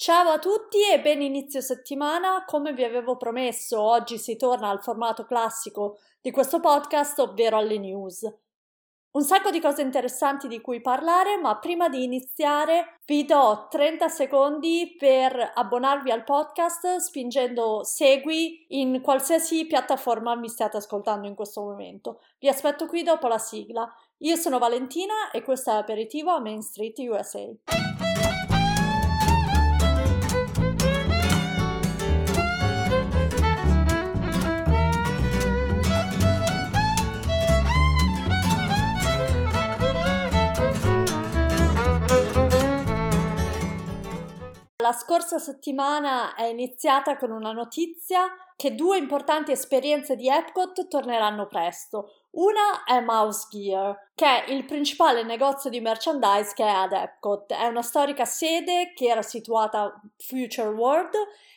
Ciao a tutti e ben inizio settimana. Come vi avevo promesso, oggi si torna al formato classico di questo podcast, ovvero alle news. Un sacco di cose interessanti di cui parlare, ma prima di iniziare vi do 30 secondi per abbonarvi al podcast spingendo segui in qualsiasi piattaforma mi stiate ascoltando in questo momento. Vi aspetto qui dopo la sigla. Io sono Valentina e questo è Aperitivo a Main Street USA. La scorsa settimana è iniziata con una notizia che due importanti esperienze di Epcot torneranno presto. Una è Mouse Gear, che è il principale negozio di merchandise che è ad Epcot. È una storica sede che era situata a Future World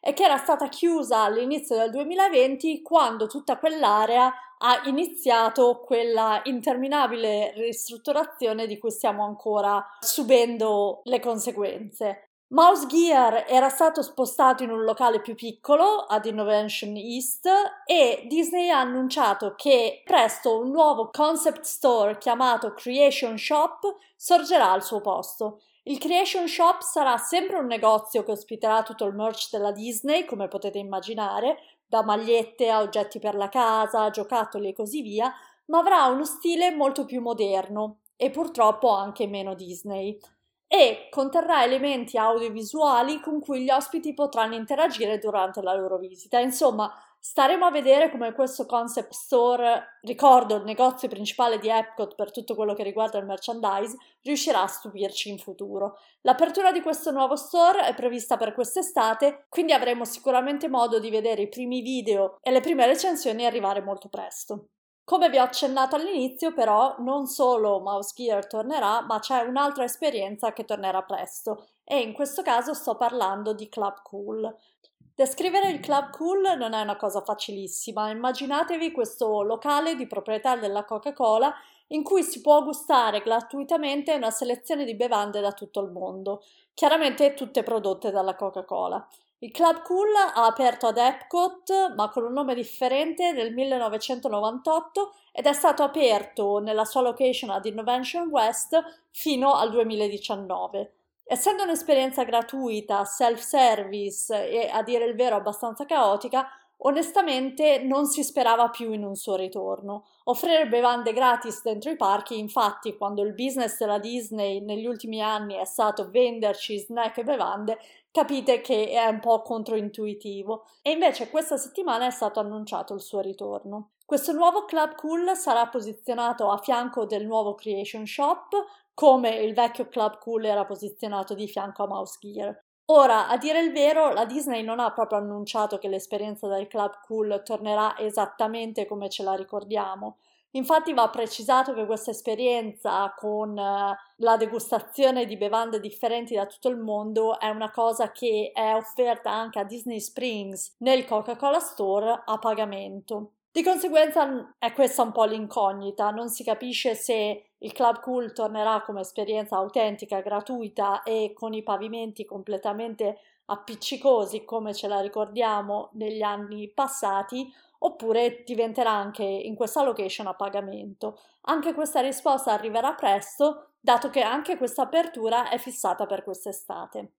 e che era stata chiusa all'inizio del 2020 quando tutta quell'area ha iniziato quella interminabile ristrutturazione di cui stiamo ancora subendo le conseguenze. Mouse Gear era stato spostato in un locale più piccolo ad Innovation East e Disney ha annunciato che presto un nuovo concept store chiamato Creation Shop sorgerà al suo posto. Il Creation Shop sarà sempre un negozio che ospiterà tutto il merch della Disney, come potete immaginare, da magliette a oggetti per la casa, giocattoli e così via, ma avrà uno stile molto più moderno e purtroppo anche meno Disney e conterrà elementi audiovisuali con cui gli ospiti potranno interagire durante la loro visita. Insomma, staremo a vedere come questo concept store, ricordo il negozio principale di Epcot per tutto quello che riguarda il merchandise, riuscirà a stupirci in futuro. L'apertura di questo nuovo store è prevista per quest'estate, quindi avremo sicuramente modo di vedere i primi video e le prime recensioni arrivare molto presto. Come vi ho accennato all'inizio, però, non solo Mouse Gear tornerà, ma c'è un'altra esperienza che tornerà presto, e in questo caso sto parlando di Club Cool. Descrivere il Club Cool non è una cosa facilissima. Immaginatevi questo locale di proprietà della Coca-Cola in cui si può gustare gratuitamente una selezione di bevande da tutto il mondo, chiaramente tutte prodotte dalla Coca-Cola. Il Club Cool ha aperto ad Epcot, ma con un nome differente, nel 1998 ed è stato aperto nella sua location ad Innovation West fino al 2019. Essendo un'esperienza gratuita, self-service e a dire il vero abbastanza caotica, Onestamente non si sperava più in un suo ritorno. Offrire bevande gratis dentro i parchi, infatti, quando il business della Disney negli ultimi anni è stato venderci snack e bevande, capite che è un po' controintuitivo. E invece questa settimana è stato annunciato il suo ritorno. Questo nuovo Club Cool sarà posizionato a fianco del nuovo Creation Shop, come il vecchio Club Cool era posizionato di fianco a Mouse Gear. Ora, a dire il vero, la Disney non ha proprio annunciato che l'esperienza del Club Cool tornerà esattamente come ce la ricordiamo. Infatti va precisato che questa esperienza con uh, la degustazione di bevande differenti da tutto il mondo è una cosa che è offerta anche a Disney Springs nel Coca-Cola Store a pagamento. Di conseguenza è questa un po' l'incognita, non si capisce se il Club Cool tornerà come esperienza autentica, gratuita e con i pavimenti completamente appiccicosi come ce la ricordiamo negli anni passati oppure diventerà anche in questa location a pagamento. Anche questa risposta arriverà presto, dato che anche questa apertura è fissata per quest'estate.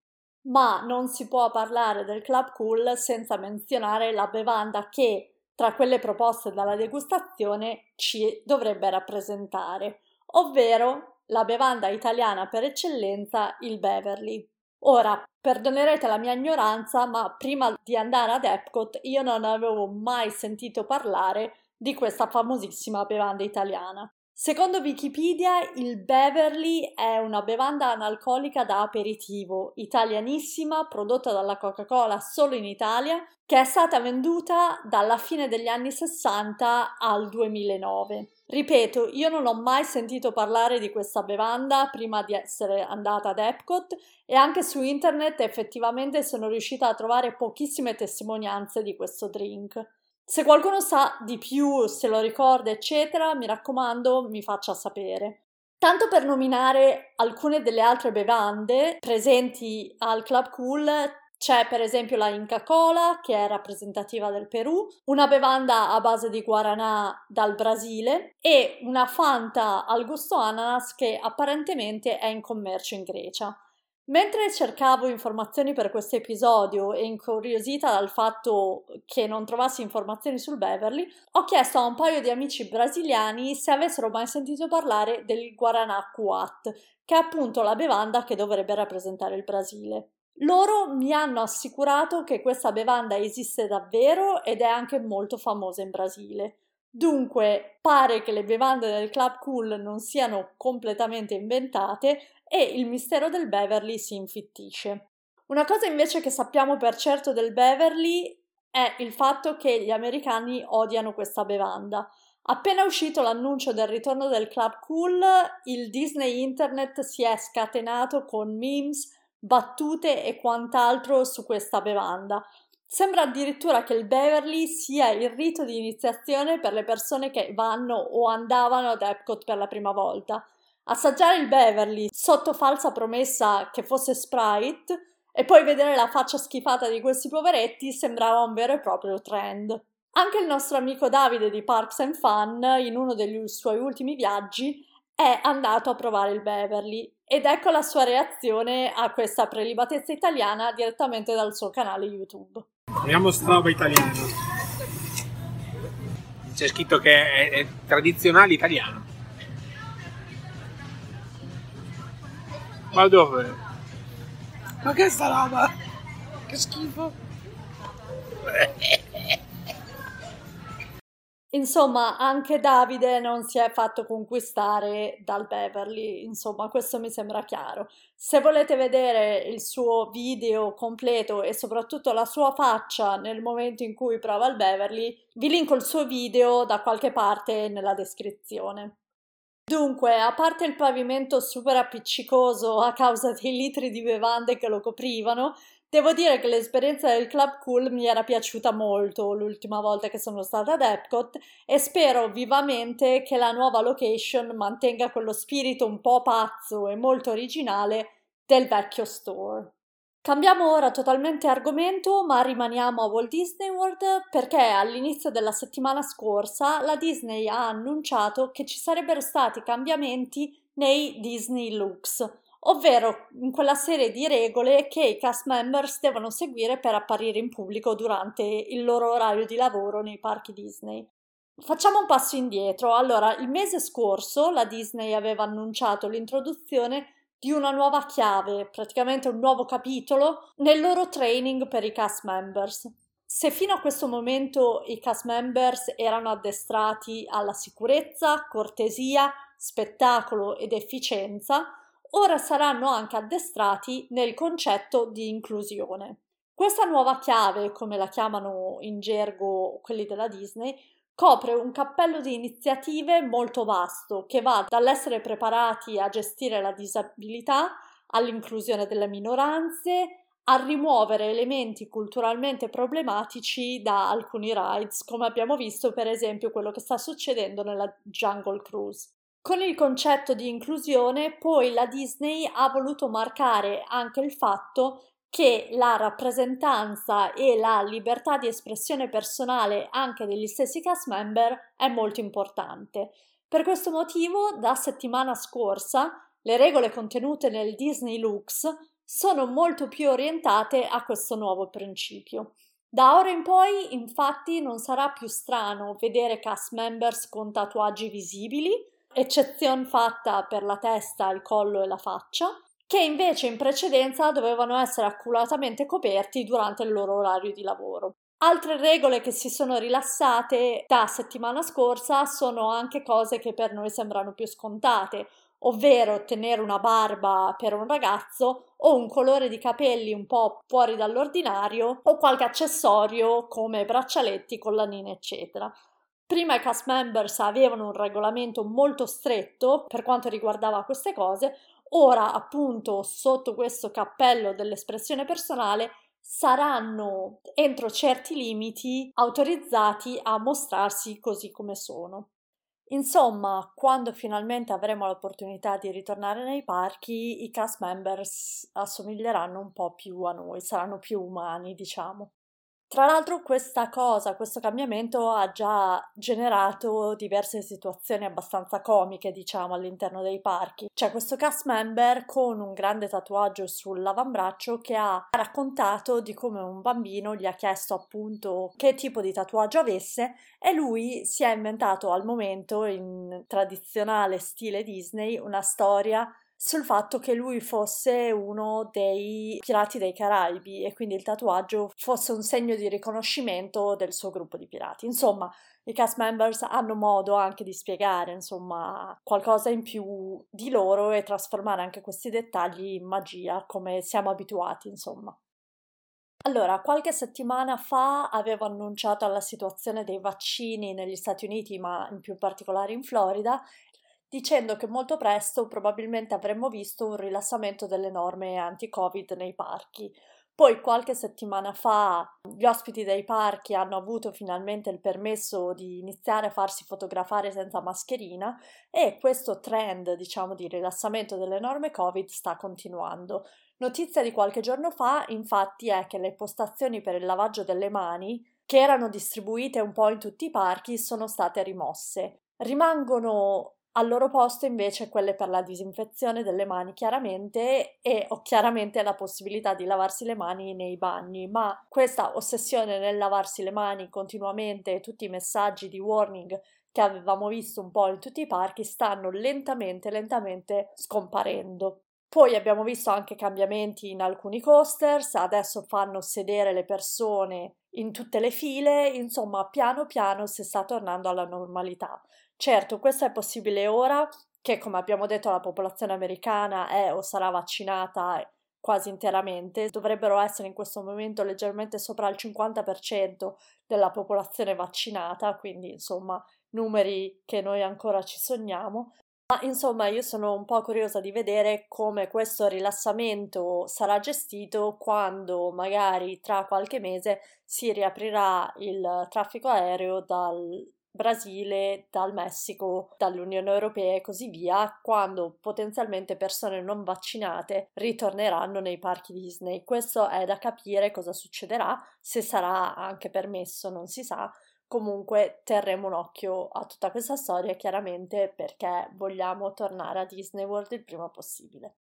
Ma non si può parlare del Club Cool senza menzionare la bevanda che tra quelle proposte dalla degustazione ci dovrebbe rappresentare, ovvero la bevanda italiana per eccellenza, il Beverly. Ora, perdonerete la mia ignoranza, ma prima di andare ad Epcot io non avevo mai sentito parlare di questa famosissima bevanda italiana. Secondo Wikipedia, il Beverly è una bevanda analcolica da aperitivo, italianissima, prodotta dalla Coca-Cola solo in Italia, che è stata venduta dalla fine degli anni 60 al 2009. Ripeto, io non ho mai sentito parlare di questa bevanda prima di essere andata ad Epcot e anche su internet effettivamente sono riuscita a trovare pochissime testimonianze di questo drink. Se qualcuno sa di più, se lo ricorda, eccetera, mi raccomando, mi faccia sapere. Tanto per nominare alcune delle altre bevande presenti al Club Cool, c'è per esempio la Inca Cola, che è rappresentativa del Perù, una bevanda a base di guaranà dal Brasile e una Fanta al gusto ananas che apparentemente è in commercio in Grecia. Mentre cercavo informazioni per questo episodio e incuriosita dal fatto che non trovassi informazioni sul Beverly, ho chiesto a un paio di amici brasiliani se avessero mai sentito parlare del Guaraná Cuat, che è appunto la bevanda che dovrebbe rappresentare il Brasile. Loro mi hanno assicurato che questa bevanda esiste davvero ed è anche molto famosa in Brasile. Dunque, pare che le bevande del Club Cool non siano completamente inventate e il mistero del Beverly si infittisce. Una cosa invece che sappiamo per certo del Beverly è il fatto che gli americani odiano questa bevanda. Appena uscito l'annuncio del ritorno del Club Cool, il Disney Internet si è scatenato con memes, battute e quant'altro su questa bevanda. Sembra addirittura che il Beverly sia il rito di iniziazione per le persone che vanno o andavano ad Epcot per la prima volta. Assaggiare il Beverly sotto falsa promessa che fosse Sprite e poi vedere la faccia schifata di questi poveretti sembrava un vero e proprio trend. Anche il nostro amico Davide di Parks and Fun, in uno dei suoi ultimi viaggi, è andato a provare il Beverly ed ecco la sua reazione a questa prelibatezza italiana direttamente dal suo canale YouTube. Proviamo roba italiana. C'è scritto che è, è tradizionale italiano. Ma dove? Ma che sta roba? Che schifo. Insomma, anche Davide non si è fatto conquistare dal Beverly, insomma, questo mi sembra chiaro. Se volete vedere il suo video completo e soprattutto la sua faccia nel momento in cui prova il Beverly, vi linko il suo video da qualche parte nella descrizione. Dunque, a parte il pavimento super appiccicoso a causa dei litri di bevande che lo coprivano, Devo dire che l'esperienza del Club Cool mi era piaciuta molto l'ultima volta che sono stata ad Epcot e spero vivamente che la nuova location mantenga quello spirito un po' pazzo e molto originale del vecchio store. Cambiamo ora totalmente argomento, ma rimaniamo a Walt Disney World perché all'inizio della settimana scorsa la Disney ha annunciato che ci sarebbero stati cambiamenti nei Disney Looks, ovvero in quella serie di regole che i cast members devono seguire per apparire in pubblico durante il loro orario di lavoro nei parchi Disney. Facciamo un passo indietro. Allora, il mese scorso la Disney aveva annunciato l'introduzione di una nuova chiave, praticamente un nuovo capitolo, nel loro training per i cast members. Se fino a questo momento i cast members erano addestrati alla sicurezza, cortesia, spettacolo ed efficienza, ora saranno anche addestrati nel concetto di inclusione. Questa nuova chiave, come la chiamano in gergo quelli della Disney, copre un cappello di iniziative molto vasto che va dall'essere preparati a gestire la disabilità all'inclusione delle minoranze, a rimuovere elementi culturalmente problematici da alcuni rides, come abbiamo visto per esempio quello che sta succedendo nella Jungle Cruise. Con il concetto di inclusione, poi la Disney ha voluto marcare anche il fatto che la rappresentanza e la libertà di espressione personale anche degli stessi cast member è molto importante. Per questo motivo, da settimana scorsa, le regole contenute nel Disney Looks sono molto più orientate a questo nuovo principio. Da ora in poi, infatti, non sarà più strano vedere cast members con tatuaggi visibili, eccezione fatta per la testa, il collo e la faccia, che invece in precedenza dovevano essere accuratamente coperti durante il loro orario di lavoro. Altre regole che si sono rilassate da settimana scorsa sono anche cose che per noi sembrano più scontate, ovvero tenere una barba per un ragazzo o un colore di capelli un po' fuori dall'ordinario o qualche accessorio come braccialetti, collanine, eccetera. Prima i cast members avevano un regolamento molto stretto per quanto riguardava queste cose, ora appunto sotto questo cappello dell'espressione personale saranno entro certi limiti autorizzati a mostrarsi così come sono. Insomma, quando finalmente avremo l'opportunità di ritornare nei parchi, i cast members assomiglieranno un po' più a noi, saranno più umani, diciamo. Tra l'altro questa cosa, questo cambiamento ha già generato diverse situazioni abbastanza comiche, diciamo, all'interno dei parchi. C'è questo cast member con un grande tatuaggio sull'avambraccio che ha raccontato di come un bambino gli ha chiesto appunto che tipo di tatuaggio avesse e lui si è inventato al momento in tradizionale stile Disney una storia sul fatto che lui fosse uno dei pirati dei Caraibi e quindi il tatuaggio fosse un segno di riconoscimento del suo gruppo di pirati. Insomma, i cast members hanno modo anche di spiegare, insomma, qualcosa in più di loro e trasformare anche questi dettagli in magia, come siamo abituati, insomma. Allora, qualche settimana fa avevo annunciato la situazione dei vaccini negli Stati Uniti, ma in più particolare in Florida, dicendo che molto presto probabilmente avremmo visto un rilassamento delle norme anti-Covid nei parchi. Poi qualche settimana fa gli ospiti dei parchi hanno avuto finalmente il permesso di iniziare a farsi fotografare senza mascherina e questo trend, diciamo, di rilassamento delle norme Covid sta continuando. Notizia di qualche giorno fa, infatti, è che le postazioni per il lavaggio delle mani, che erano distribuite un po' in tutti i parchi, sono state rimosse. Rimangono al loro posto invece quelle per la disinfezione delle mani chiaramente e o chiaramente la possibilità di lavarsi le mani nei bagni, ma questa ossessione nel lavarsi le mani continuamente e tutti i messaggi di warning che avevamo visto un po' in tutti i parchi stanno lentamente lentamente scomparendo. Poi abbiamo visto anche cambiamenti in alcuni coasters, adesso fanno sedere le persone in tutte le file, insomma piano piano si sta tornando alla normalità. Certo, questo è possibile ora che, come abbiamo detto, la popolazione americana è o sarà vaccinata quasi interamente, dovrebbero essere in questo momento leggermente sopra il 50% della popolazione vaccinata, quindi insomma numeri che noi ancora ci sogniamo. Ma insomma io sono un po' curiosa di vedere come questo rilassamento sarà gestito quando magari tra qualche mese si riaprirà il traffico aereo dal, Brasile, dal Messico, dall'Unione Europea e così via, quando potenzialmente persone non vaccinate ritorneranno nei parchi Disney. Questo è da capire cosa succederà, se sarà anche permesso, non si sa. Comunque terremo un occhio a tutta questa storia, chiaramente perché vogliamo tornare a Disney World il prima possibile.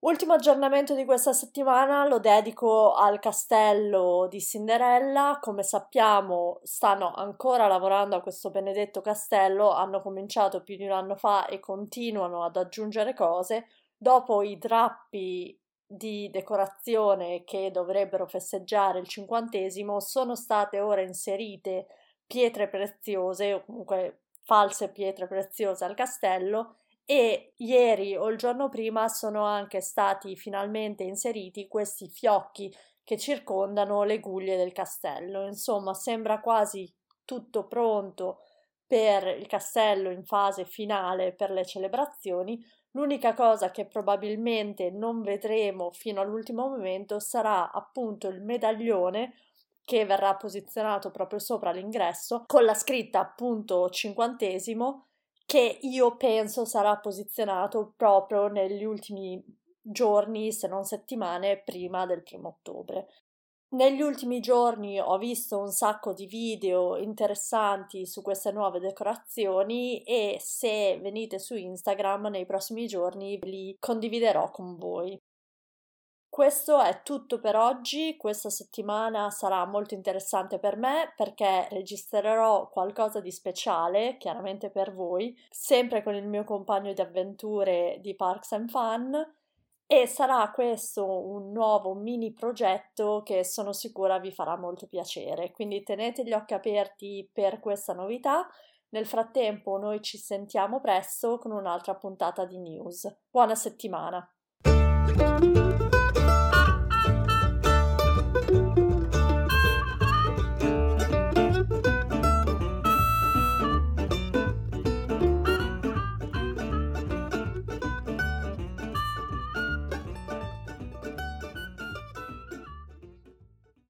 Ultimo aggiornamento di questa settimana lo dedico al castello di Cinderella. Come sappiamo, stanno ancora lavorando a questo benedetto castello, hanno cominciato più di un anno fa e continuano ad aggiungere cose. Dopo i drappi di decorazione che dovrebbero festeggiare il cinquantesimo, sono state ora inserite pietre preziose o comunque false pietre preziose al castello e ieri o il giorno prima sono anche stati finalmente inseriti questi fiocchi che circondano le guglie del castello. Insomma, sembra quasi tutto pronto per il castello in fase finale per le celebrazioni. L'unica cosa che probabilmente non vedremo fino all'ultimo momento sarà appunto il medaglione che verrà posizionato proprio sopra l'ingresso con la scritta appunto cinquantesimo che io penso sarà posizionato proprio negli ultimi giorni, se non settimane, prima del primo ottobre. Negli ultimi giorni ho visto un sacco di video interessanti su queste nuove decorazioni e se venite su Instagram nei prossimi giorni li condividerò con voi. Questo è tutto per oggi, questa settimana sarà molto interessante per me perché registrerò qualcosa di speciale, chiaramente per voi, sempre con il mio compagno di avventure di Parks and Fun e sarà questo un nuovo mini progetto che sono sicura vi farà molto piacere, quindi tenete gli occhi aperti per questa novità. Nel frattempo noi ci sentiamo presto con un'altra puntata di news. Buona settimana!